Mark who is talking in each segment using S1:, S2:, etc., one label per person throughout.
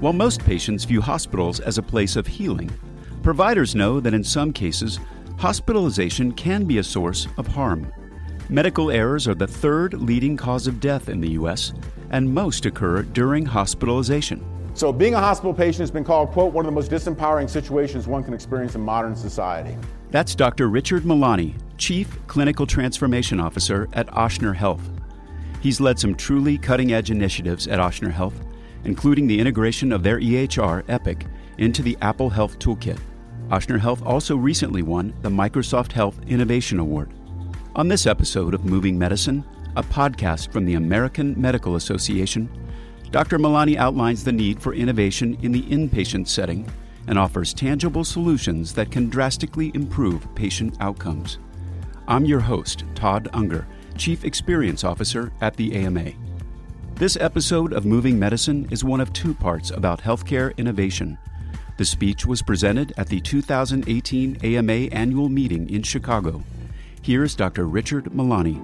S1: While most patients view hospitals as a place of healing, providers know that in some cases, hospitalization can be a source of harm. Medical errors are the third leading cause of death in the U.S., and most occur during hospitalization.
S2: So, being a hospital patient has been called, quote, one of the most disempowering situations one can experience in modern society.
S1: That's Dr. Richard Milani, Chief Clinical Transformation Officer at Ochsner Health. He's led some truly cutting edge initiatives at Ochsner Health, including the integration of their EHR, Epic, into the Apple Health Toolkit. Ochsner Health also recently won the Microsoft Health Innovation Award. On this episode of Moving Medicine, a podcast from the American Medical Association, Dr. Milani outlines the need for innovation in the inpatient setting and offers tangible solutions that can drastically improve patient outcomes. I'm your host, Todd Unger, Chief Experience Officer at the AMA. This episode of Moving Medicine is one of two parts about healthcare innovation. The speech was presented at the 2018 AMA annual meeting in Chicago. Here's Dr. Richard Milani.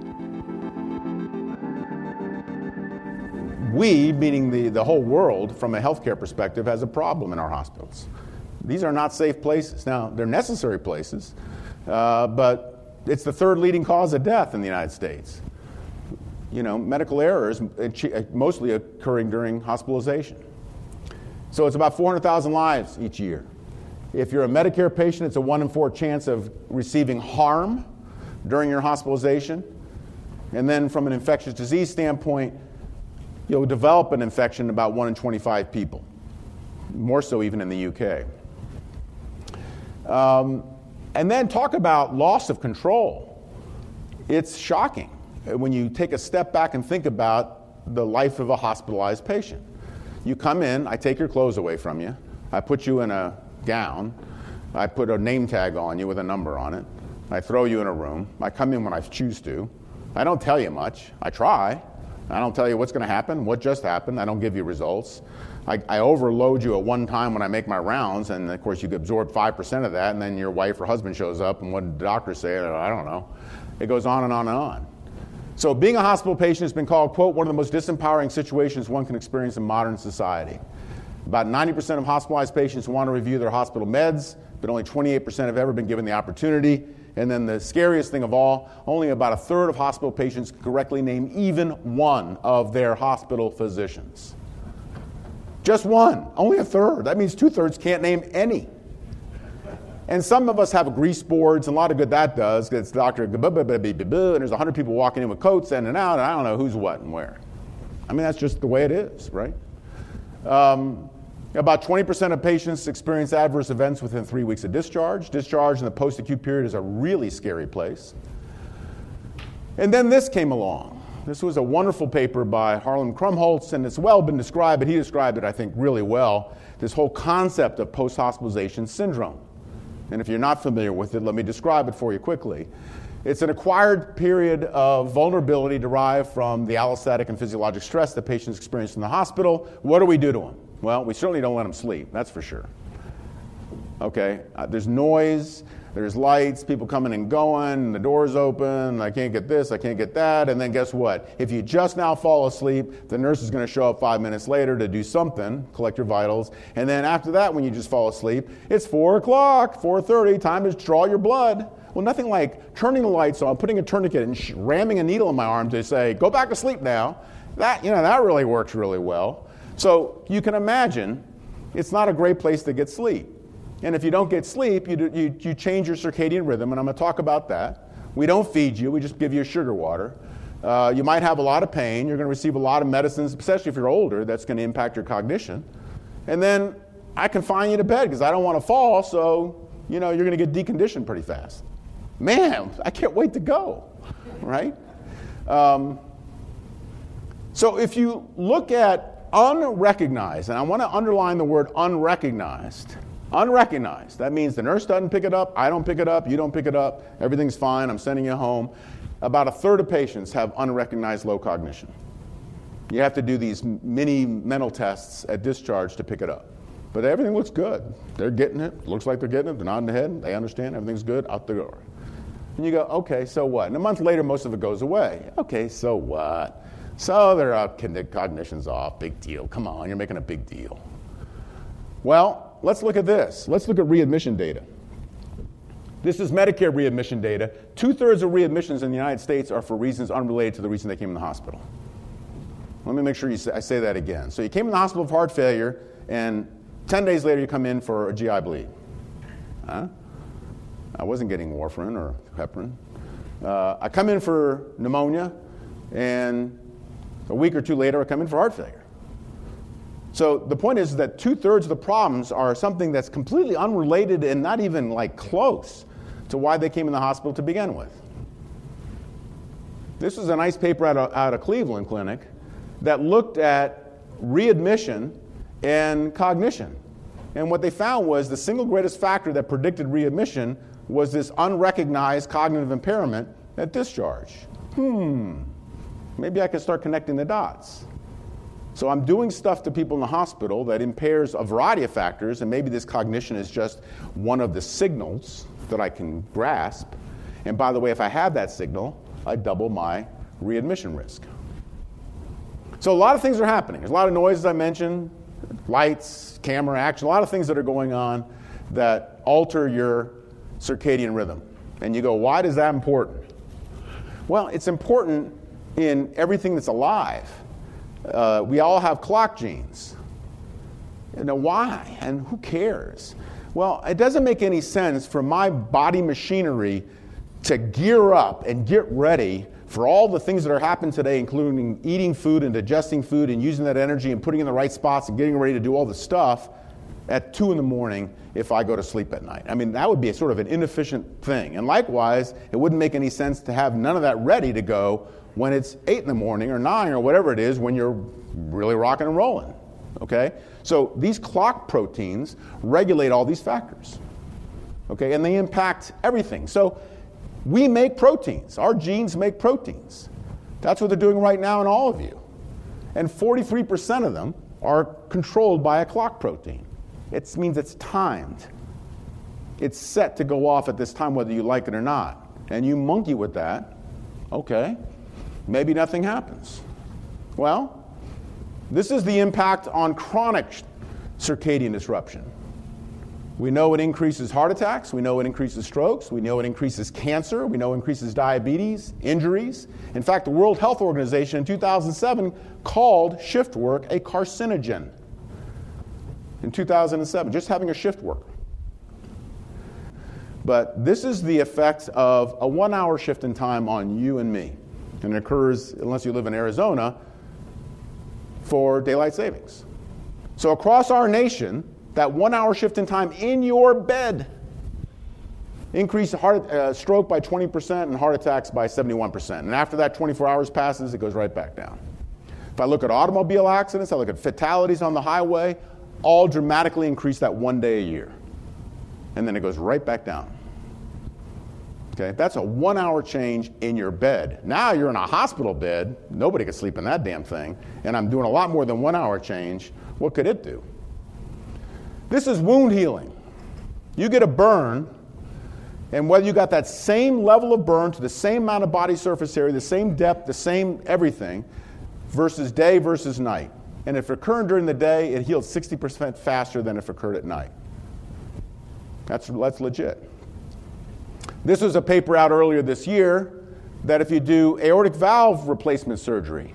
S2: We, meaning the, the whole world, from a healthcare perspective, has a problem in our hospitals. These are not safe places. Now, they're necessary places, uh, but it's the third leading cause of death in the United States. You know, medical errors mostly occurring during hospitalization. So it's about 400,000 lives each year. If you're a Medicare patient, it's a 1 in 4 chance of receiving harm during your hospitalization. And then from an infectious disease standpoint, you'll develop an infection in about 1 in 25 people, more so even in the UK. Um, and then talk about loss of control. It's shocking when you take a step back and think about the life of a hospitalized patient. You come in, I take your clothes away from you, I put you in a gown, I put a name tag on you with a number on it, I throw you in a room, I come in when I choose to, I don't tell you much, I try, I don't tell you what's going to happen, what just happened, I don't give you results. I, I, overload you at one time when I make my rounds, and of course you absorb 5% of that, and then your wife or husband shows up, and what did the doctor say? I don't know. It goes on and on and on. So being a hospital patient has been called, quote, one of the most disempowering situations one can experience in modern society. About 90% of hospitalized patients want to review their hospital meds, but only 28% have ever been given the opportunity. And then the scariest thing of all, only about a third of hospital patients can correctly name even one of their hospital physicians. Just one, only a third. That means two thirds can't name any. And some of us have grease boards, and a lot of good that does. It's Dr. and there's 100 people walking in with coats in and out, and I don't know who's what and where. I mean, that's just the way it is, right? Um, about 20% of patients experience adverse events within three weeks of discharge. Discharge in the post acute period is a really scary place. And then this came along. This was a wonderful paper by Harlan Krumholz, and it's well been described, but he described it, I think, really well. This whole concept of post hospitalization syndrome. And if you're not familiar with it, let me describe it for you quickly. It's an acquired period of vulnerability derived from the allostatic and physiologic stress that patients experience in the hospital. What do we do to them? Well, we certainly don't let them sleep, that's for sure. Okay, uh, there's noise, there's lights, people coming and going, the door's open, I can't get this, I can't get that. And then guess what? If you just now fall asleep, the nurse is going to show up five minutes later to do something, collect your vitals. And then after that, when you just fall asleep, it's 4 o'clock, 4.30, time to draw your blood. Well, nothing like turning the lights on, putting a tourniquet and sh- ramming a needle in my arm to say, go back to sleep now. That, you know, that really works really well. So you can imagine it's not a great place to get sleep. And if you don't get sleep, you, you, you change your circadian rhythm, and I'm going to talk about that. We don't feed you, we just give you sugar water. Uh, you might have a lot of pain. You're going to receive a lot of medicines, especially if you're older, that's going to impact your cognition. And then I confine you to bed because I don't want to fall, so you know, you're going to get deconditioned pretty fast. Man, I can't wait to go, right? Um, so if you look at unrecognized, and I want to underline the word unrecognized, Unrecognized. That means the nurse doesn't pick it up, I don't pick it up, you don't pick it up, everything's fine, I'm sending you home. About a third of patients have unrecognized low cognition. You have to do these mini mental tests at discharge to pick it up. But everything looks good. They're getting it, looks like they're getting it, they're nodding their head, they understand, everything's good, out the door. And you go, okay, so what? And a month later, most of it goes away. Okay, so what? So their uh, cognition's off, big deal. Come on, you're making a big deal. Well, let's look at this. Let's look at readmission data. This is Medicare readmission data. Two thirds of readmissions in the United States are for reasons unrelated to the reason they came in the hospital. Let me make sure say, I say that again. So you came in the hospital for heart failure, and 10 days later you come in for a GI bleed. Huh? I wasn't getting warfarin or heparin. Uh, I come in for pneumonia, and a week or two later I come in for heart failure. So the point is that two thirds of the problems are something that's completely unrelated and not even like close to why they came in the hospital to begin with. This is a nice paper out of, out of Cleveland Clinic that looked at readmission and cognition. And what they found was the single greatest factor that predicted readmission was this unrecognized cognitive impairment at discharge. Hmm, maybe I could start connecting the dots. So I'm doing stuff to people in the hospital that impairs a variety of factors, and maybe this cognition is just one of the signals that I can grasp. And by the way, if I have that signal, I double my readmission risk. So a lot of things are happening. There's a lot of noise, as I mentioned, lights, camera action, a lot of things that are going on that alter your circadian rhythm. And you go, why is that important? Well, it's important in everything that's alive. Uh, we all have clock genes. You know, why? And who cares? Well, it doesn't make any sense for my body machinery to gear up and get ready for all the things that are happening today, including eating food and digesting food and using that energy and putting in the right spots and getting ready to do all the stuff at 2 in the morning if I go to sleep at night. I mean, that would be a sort of an inefficient thing. And likewise, it wouldn't make any sense to have none of that ready to go when it's 8 in the morning or 9 or whatever it is when you're really rocking and rolling. Okay? So these clock proteins regulate all these factors. Okay? And they impact everything. So we make proteins. Our genes make proteins. That's what they're doing right now in all of you. And 43% of them are controlled by a clock protein. It means it's timed. It's set to go off at this time whether you like it or not. And you monkey with that, okay, maybe nothing happens. Well, this is the impact on chronic circadian disruption. We know it increases heart attacks, we know it increases strokes, we know it increases cancer, we know it increases diabetes, injuries. In fact, the World Health Organization in 2007 called shift work a carcinogen. In 2007, just having a shift work. But this is the effect of a one hour shift in time on you and me. And it occurs, unless you live in Arizona, for daylight savings. So across our nation, that one hour shift in time in your bed increase heart uh, stroke by 20% and heart attacks by 71%. And after that 24 hours passes, it goes right back down. If I look at automobile accidents, I look at fatalities on the highway, all dramatically increase that one day a year. And then it goes right back down. Okay, that's a one hour change in your bed. Now you're in a hospital bed, nobody could sleep in that damn thing, and I'm doing a lot more than one hour change. What could it do? This is wound healing. You get a burn, and whether you got that same level of burn to the same amount of body surface area, the same depth, the same everything, versus day versus night. And if it occurred during the day, it healed 60% faster than if it occurred at night. That's, that's legit. This was a paper out earlier this year that if you do aortic valve replacement surgery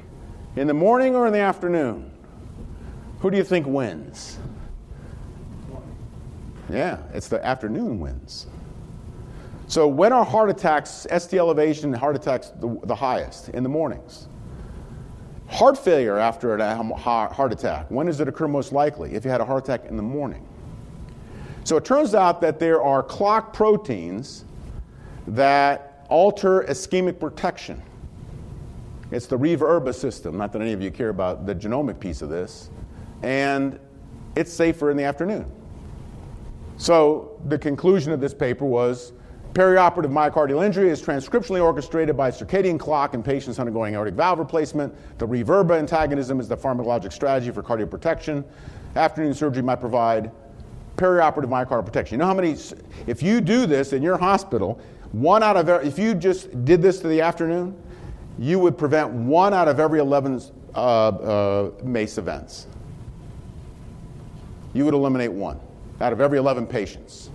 S2: in the morning or in the afternoon, who do you think wins? Yeah, it's the afternoon wins. So when are heart attacks, ST elevation, heart attacks the, the highest? In the mornings. Heart failure after a heart attack, when does it occur most likely? If you had a heart attack in the morning. So it turns out that there are clock proteins that alter ischemic protection. It's the Rev-Erbα system, not that any of you care about the genomic piece of this. And it's safer in the afternoon. So the conclusion of this paper was perioperative myocardial injury is transcriptionally orchestrated by circadian clock in patients undergoing aortic valve replacement. The Rev-Erbα antagonism is the pharmacologic strategy for cardioprotection. Afternoon surgery might provide perioperative myocardial protection. You know how many, if you do this in your hospital, one out of, if you just did this to the afternoon, you would prevent one out of every 11 uh, uh, MACE events. you would eliminate one out of every 11 patients.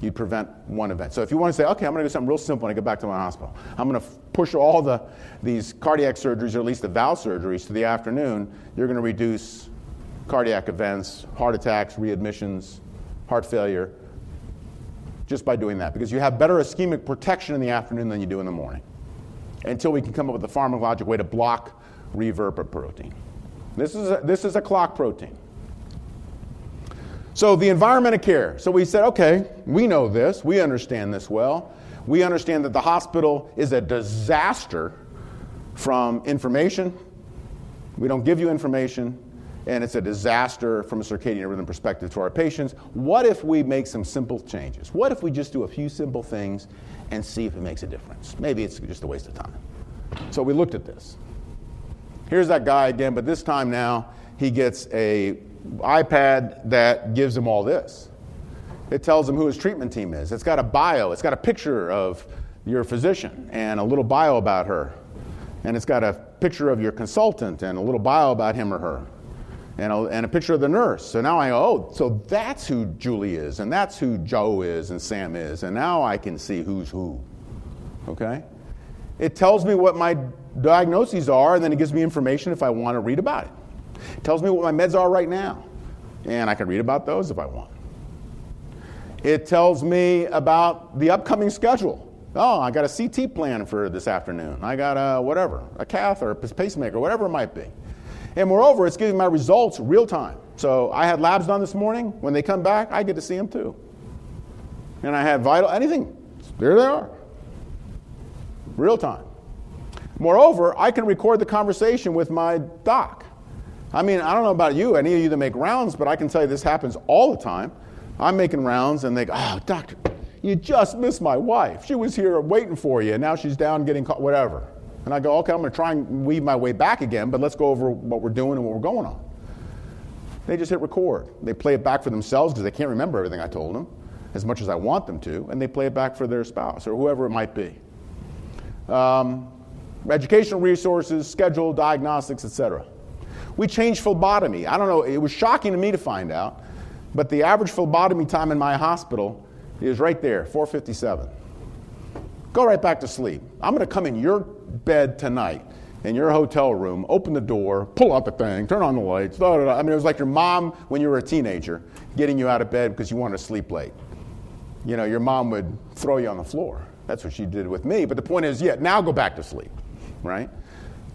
S2: You'd prevent one event. So if you want to say, okay, I'm going to do something real simple when I get back to my hospital, I'm going to push all the these cardiac surgeries, or at least the valve surgeries, to the afternoon. You're going to reduce cardiac events, heart attacks, readmissions, heart failure, just by doing that, because you have better ischemic protection in the afternoon than you do in the morning. Until we can come up with a pharmacologic way to block Rev-Erb protein. This is a, this is a clock protein. So the environment of care. So we said, okay, we know this, we understand this well. We understand that the hospital is a disaster from information. We don't give you information, and it's a disaster from a circadian rhythm perspective to our patients. What if we make some simple changes? What if we just do a few simple things and see if it makes a difference? Maybe it's just a waste of time. So we looked at this. Here's that guy again, but this time now he gets a iPad that gives him all this. It tells him who his treatment team is. It's got a bio. It's got a picture of your physician and a little bio about her. And it's got a picture of your consultant and a little bio about him or her. And a, and a picture of the nurse. So now I go, oh, so that's who Julie is, and that's who Joe is, and Sam is. And now I can see who's who. Okay? It tells me what my diagnoses are, and then it gives me information if I want to read about it. It tells me what my meds are right now, and I can read about those if I want. It tells me about the upcoming schedule. Oh, I got a CT plan for this afternoon. I got a whatever, a cath or a pacemaker, whatever it might be. And moreover, it's giving my results real time. So I had labs done this morning. When they come back, I get to see them too. And I had vital, anything, there they are. Real time. Moreover, I can record the conversation with my doc. I mean, I don't know about you, any of you that make rounds, but I can tell you this happens all the time. I'm making rounds and they go, oh, doctor, you just missed my wife. She was here waiting for you, and now she's down getting caught, whatever. And I go, okay, I'm going to try and weave my way back again, but let's go over what we're doing and what we're going on. They just hit record. They play it back for themselves because they can't remember everything I told them as much as I want them to, and they play it back for their spouse or whoever it might be. Um, educational resources, schedule, diagnostics, etc. We changed phlebotomy. I don't know, it was shocking to me to find out, but the average phlebotomy time in my hospital is right there, 457. Go right back to sleep. I'm going to come in your bed tonight in your hotel room, open the door, pull out the thing, turn on the lights. Da, da, da. I mean, it was like your mom when you were a teenager getting you out of bed because you wanted to sleep late. You know, your mom would throw you on the floor. That's what she did with me. But the point is, yeah, now go back to sleep, right?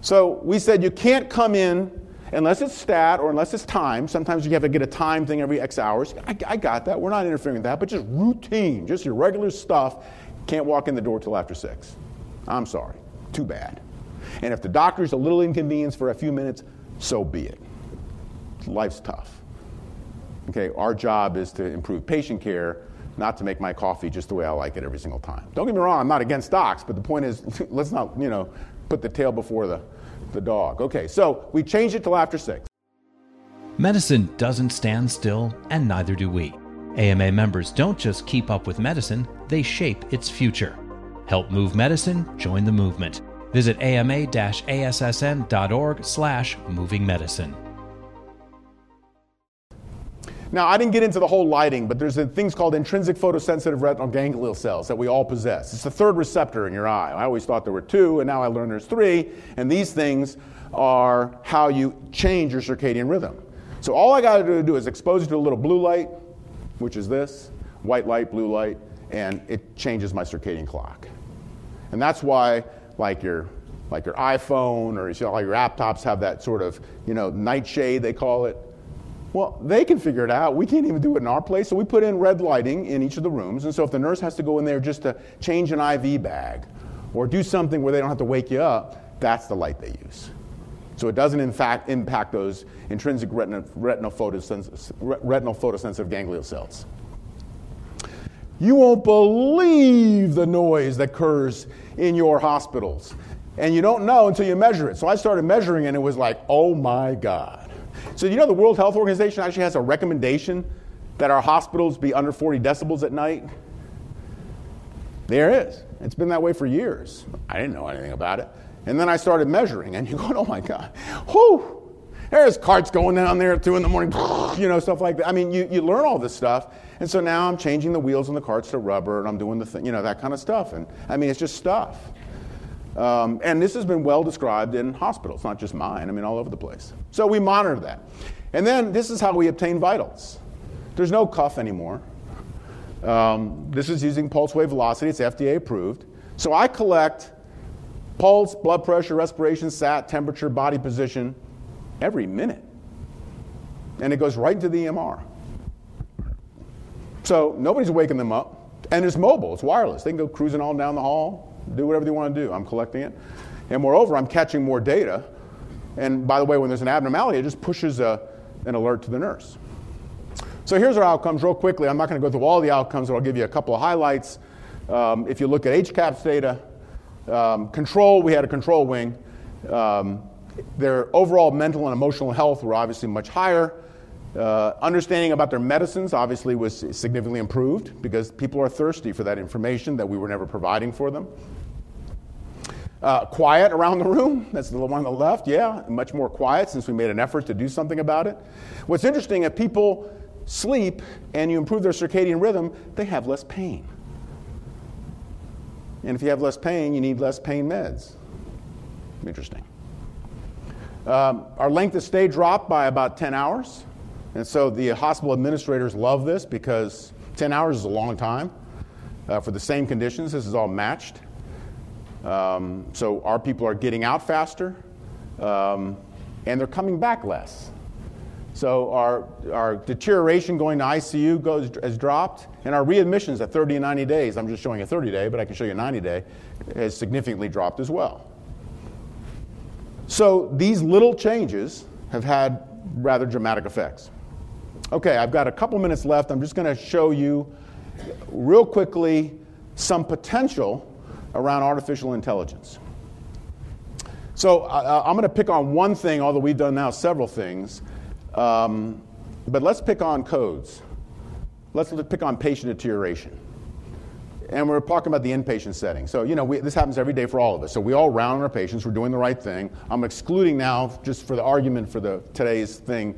S2: So we said you can't come in unless it's stat or unless it's time. Sometimes you have to get a time thing every X hours. I, I got that. We're not interfering with that, but just routine, just your regular stuff. Can't walk in the door till after six. I'm sorry. Too bad. And if the doctor's a little inconvenienced for a few minutes, so be it. Life's tough. Okay, our job is to improve patient care, not to make my coffee just the way I like it every single time. Don't get me wrong, I'm not against docs, but the point is, let's not, you know, put the tail before the, the dog. Okay, so we change it till after six.
S3: Medicine doesn't stand still, and neither do we. AMA members don't just keep up with medicine, they shape its future. Help move medicine, join the movement. Visit ama-assn.org slash moving medicine.
S2: Now, I didn't get into the whole lighting, but there's things called intrinsic photosensitive retinal ganglion cells that we all possess. It's the third receptor in your eye. I always thought there were two, and now I learned there's three, and these things are how you change your circadian rhythm. So all I got to do is expose you to a little blue light, which is this, white light, blue light, and it changes my circadian clock. And that's why, like your like your iPhone or you your laptops have that sort of you know nightshade they call it. Well, they can figure it out. We can't even do it in our place, so we put in red lighting in each of the rooms. And so if the nurse has to go in there just to change an IV bag or do something where they don't have to wake you up, that's the light they use. So it doesn't in fact impact those intrinsic retinal, retinal, photosensitive, retinal photosensitive ganglion cells. You won't believe the noise that occurs in your hospitals. And you don't know until you measure it. So I started measuring and it was like, oh my God. So you know the World Health Organization actually has a recommendation that our hospitals be under 40 decibels at night? There is. It's been that way for years. I didn't know anything about it. And then I started measuring, and you're going, oh my God, whoo! There's carts going down there at 2 in the morning, you know, stuff like that. I mean, you, you learn all this stuff. And so now I'm changing the wheels on the carts to rubber and I'm doing the thing, you know, that kind of stuff. And I mean, it's just stuff. Um, and this has been well described in hospitals, not just mine, I mean, all over the place. So we monitor that. And then this is how we obtain vitals. There's no cuff anymore. Um, this is using pulse wave velocity, it's FDA approved. So I collect pulse, blood pressure, respiration, sat, temperature, body position every minute. And it goes right into the EMR. So nobody's waking them up. And it's mobile, it's wireless. They can go cruising all down the hall, do whatever they want to do. I'm collecting it. And moreover, I'm catching more data. And by the way, when there's an abnormality, it just pushes a, an alert to the nurse. So here's our outcomes real quickly. I'm not going to go through all the outcomes, but I'll give you a couple of highlights. Um, if you look at HCAHPS data, um, control, we had a control wing. Um, their overall mental and emotional health were obviously much higher. Uh, understanding about their medicines obviously was significantly improved because people are thirsty for that information that we were never providing for them. Uh, quiet around the room, that's the one on the left, yeah, much more quiet since we made an effort to do something about it. What's interesting, if people sleep and you improve their circadian rhythm, they have less pain. And if you have less pain, you need less pain meds. Interesting. Um, our length of stay dropped by about 10 hours. And so the hospital administrators love this because 10 hours is a long time. Uh, for the same conditions, this is all matched. Um, so our people are getting out faster um, and they're coming back less. So our, our deterioration going to ICU goes, has dropped, and our readmissions at 30 and 90 days, I'm just showing a 30 day, but I can show you a 90 day, has significantly dropped as well. So these little changes have had rather dramatic effects. Okay, I've got a couple minutes left. I'm just going to show you real quickly some potential around artificial intelligence. So uh, I'm going to pick on one thing, although we've done now several things. Um, but let's pick on codes. Let's pick on patient deterioration. And we're talking about the inpatient setting. So, you know, we, this happens every day for all of us. So we all round our patients. We're doing the right thing. I'm excluding now, just for the argument for the today's thing,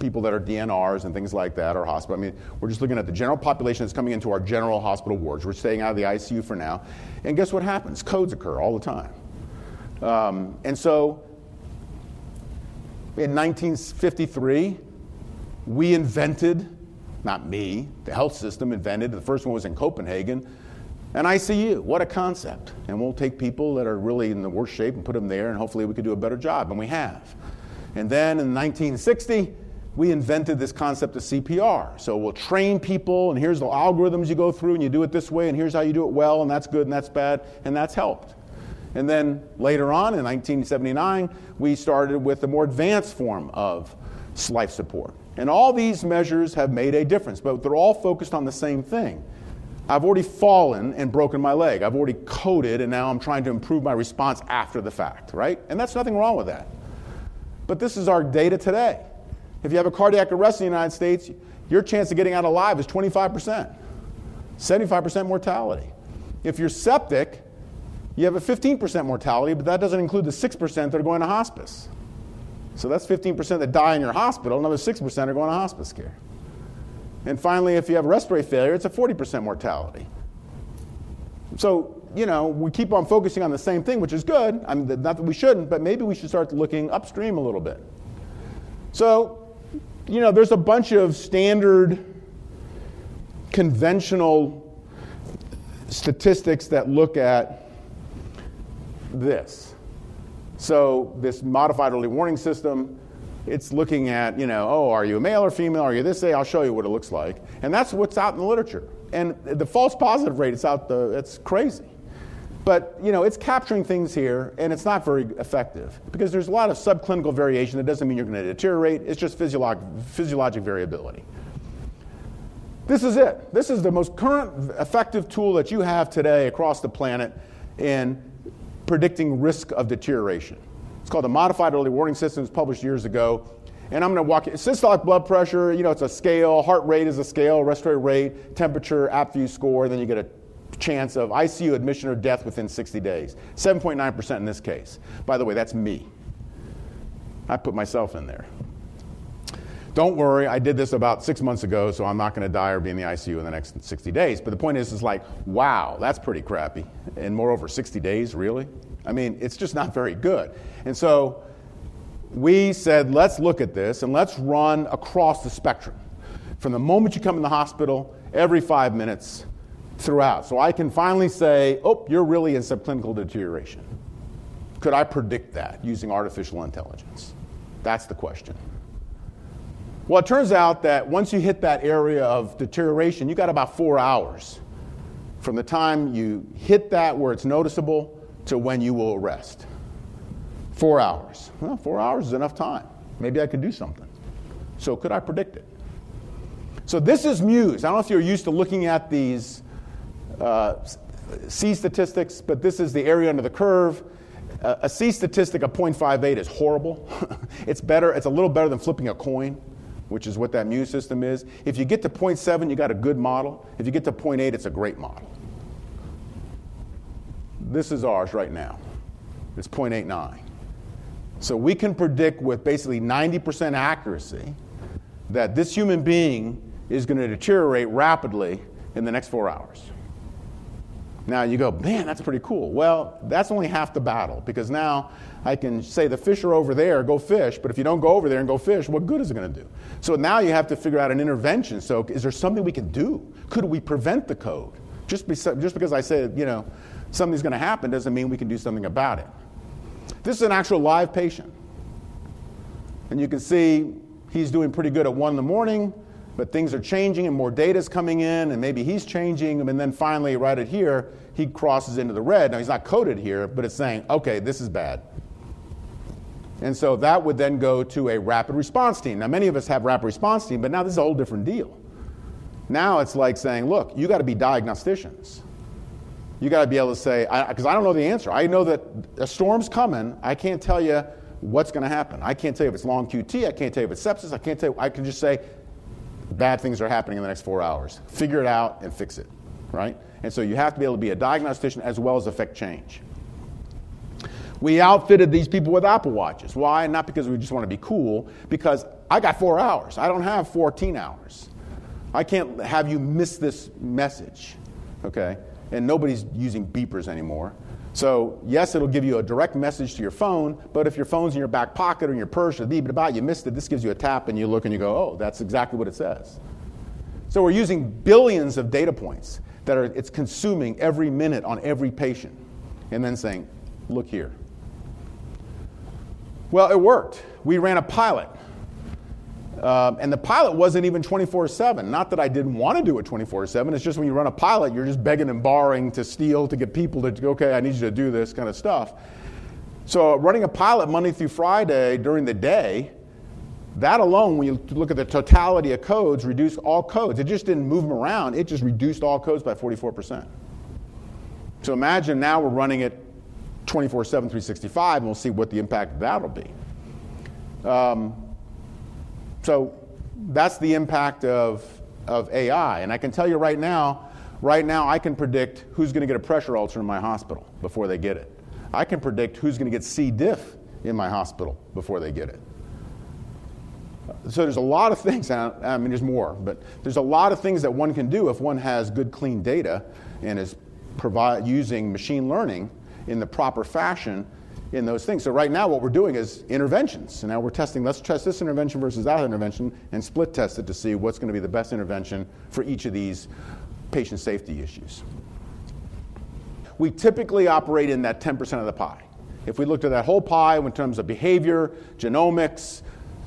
S2: people that are DNRs and things like that or hospital. I mean, we're just looking at the general population that's coming into our general hospital wards. We're staying out of the ICU for now. And guess what happens? Codes occur all the time. Um, and so in 1953, we invented, not me, the health system invented, the first one was in Copenhagen, an ICU. What a concept. And we'll take people that are really in the worst shape and put them there, and hopefully we could do a better job. And we have. And then in 1960, we invented this concept of CPR. So we'll train people, and here's the algorithms you go through, and you do it this way, and here's how you do it well, and that's good, and that's bad, and that's helped. And then later on, in 1979, we started with a more advanced form of life support. And all these measures have made a difference, but they're all focused on the same thing. I've already fallen and broken my leg. I've already coded, and now I'm trying to improve my response after the fact, right? And that's nothing wrong with that. But this is our data today. If you have a cardiac arrest in the United States, your chance of getting out alive is 25%, 75% mortality. If you're septic, you have a 15% mortality, but that doesn't include the 6% that are going to hospice. So that's 15% that die in your hospital, another 6% are going to hospice care. And finally, if you have respiratory failure, it's a 40% mortality. So, you know, we keep on focusing on the same thing, which is good. I mean, not that we shouldn't, but maybe we should start looking upstream a little bit. So, you know, there's a bunch of standard conventional statistics that look at this. So, this modified early warning system, it's looking at, you know, oh, are you a male or female? Are you this age? I'll show you what it looks like. And that's what's out in the literature. And the false positive rate, it's out the, it's crazy. But you know, it's capturing things here, and it's not very effective because there's a lot of subclinical variation. That doesn't mean you're going to deteriorate. It's just physiolog- physiologic variability. This is it. This is the most current effective tool that you have today across the planet in predicting risk of deterioration. It's called the Modified Early Warning System. It's published years ago. And I'm going to walk you. Systolic blood pressure, you know, it's a scale. Heart rate is a scale. Respiratory rate, temperature, AVPU score. Then you get a chance of ICU admission or death within 60 days. 7.9% in this case. By the way, that's me. I put myself in there. Don't worry, I did this about six months ago, so I'm not going to die or be in the ICU in the next 60 days. But the point is, it's like, wow, that's pretty crappy. And moreover, 60 days, really? I mean, it's just not very good. And so we said, let's look at this and let's run across the spectrum. From the moment you come in the hospital, every five minutes throughout. So I can finally say, oh, you're really in subclinical deterioration. Could I predict that using artificial intelligence? That's the question. Well, it turns out that once you hit that area of deterioration, you got about four hours from the time you hit that where it's noticeable to when you will arrest. Four hours. Well, four hours is enough time. Maybe I could do something. So, could I predict it? So, this is MEWS. I don't know if you're used to looking at these uh, C statistics, but this is the area under the curve. Uh, a C statistic of 0.58 is horrible. it's better, it's a little better than flipping a coin which is what that MEWS system is. If you get to 0.7, you got a good model. If you get to 0.8, it's a great model. This is ours right now. It's 0.89. So we can predict with basically 90% accuracy that this human being is going to deteriorate rapidly in the next four hours. Now you go, man, that's pretty cool. Well, that's only half the battle because now I can say the fish are over there, go fish, but if you don't go over there and go fish, what good is it going to do? So now you have to figure out an intervention. So is there something we can do? Could we prevent the code? Just, be, just because I said, you know, something's going to happen doesn't mean we can do something about it. This is an actual live patient. And you can see he's doing pretty good at 1 in the morning, but things are changing and more data is coming in, and maybe he's changing, and then finally, right at here, he crosses into the red. Now, he's not coded here, but it's saying, okay, this is bad. And so that would then go to a rapid response team. Now, many of us have rapid response team, but now this is a whole different deal. Now it's like saying, look, you got to be diagnosticians. You got to be able to say, because I, I, don't know the answer. I know that a storm's coming. I can't tell you what's going to happen. I can't tell you if it's long QT. I can't tell you if it's sepsis. I can't tell you. I can just say, bad things are happening in the next four hours. Figure it out and fix it, right? And so you have to be able to be a diagnostician as well as affect change. We outfitted these people with Apple Watches. Why? Not because we just want to be cool, because I got four hours. I don't have 14 hours. I can't have you miss this message, okay? And nobody's using beepers anymore. So, yes, it'll give you a direct message to your phone, but if your phone's in your back pocket or in your purse or about, you missed it, this gives you a tap and you look and you go, oh, that's exactly what it says. So, we're using billions of data points that are, it's consuming every minute on every patient, and then saying, look here. Well, it worked. We ran a pilot. Um, and the pilot wasn't even 24 7. Not that I didn't want to do it 24 7. It's just when you run a pilot, you're just begging and borrowing to steal to get people to, okay, I need you to do this kind of stuff. So, running a pilot Monday through Friday during the day, that alone, when you look at the totality of codes, reduced all codes. It just didn't move them around, it just reduced all codes by 44%. So, imagine now we're running it 24 7, 365, and we'll see what the impact of that will be. Um, so that's the impact of, of AI. And I can tell you right now, right now, I can predict who's going to get a pressure ulcer in my hospital before they get it. I can predict who's going to get C. diff in my hospital before they get it. So there's a lot of things, I mean, there's more, but there's a lot of things that one can do if one has good, clean data and is provide, using machine learning in the proper fashion in those things. So right now what we're doing is interventions. And now we're testing, let's test this intervention versus that intervention and split test it to see what's going to be the best intervention for each of these patient safety issues. We typically operate in that 10% of the pie. If we looked at that whole pie in terms of behavior, genomics,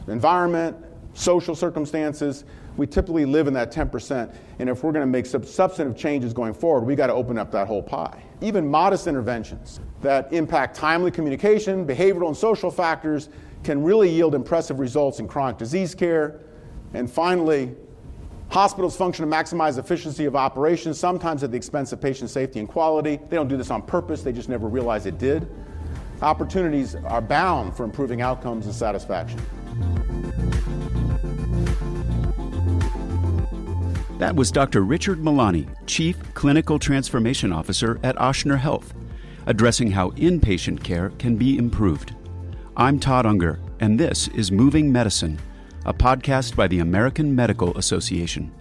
S2: environment, social circumstances, we typically live in that 10%. And if we're going to make substantive changes going forward, we got to open up that whole pie. Even modest interventions that impact timely communication, behavioral and social factors can really yield impressive results in chronic disease care. And finally, hospitals function to maximize efficiency of operations, sometimes at the expense of patient safety and quality. They don't do this on purpose, they just never realize it did. Opportunities are bound for improving outcomes and satisfaction.
S1: That was Dr. Richard Milani, Chief Clinical Transformation Officer at Ochsner Health, addressing how inpatient care can be improved. I'm Todd Unger. and this is Moving Medicine, a podcast by the American Medical Association.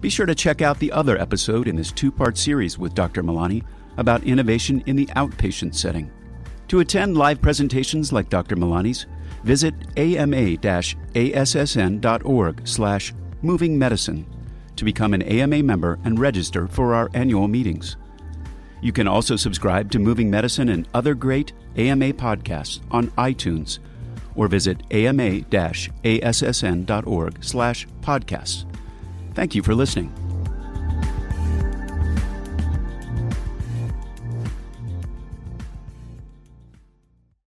S1: Be sure to check out the other episode in this two part series with Dr. Milani about innovation in the outpatient setting. To attend live presentations like Dr. Milani's, visit ama-assn.org slash moving medicine to become an AMA member and register for our annual meetings. You can also subscribe to Moving Medicine and other great AMA podcasts on iTunes or visit ama-assn.org slash podcasts. Thank you for listening.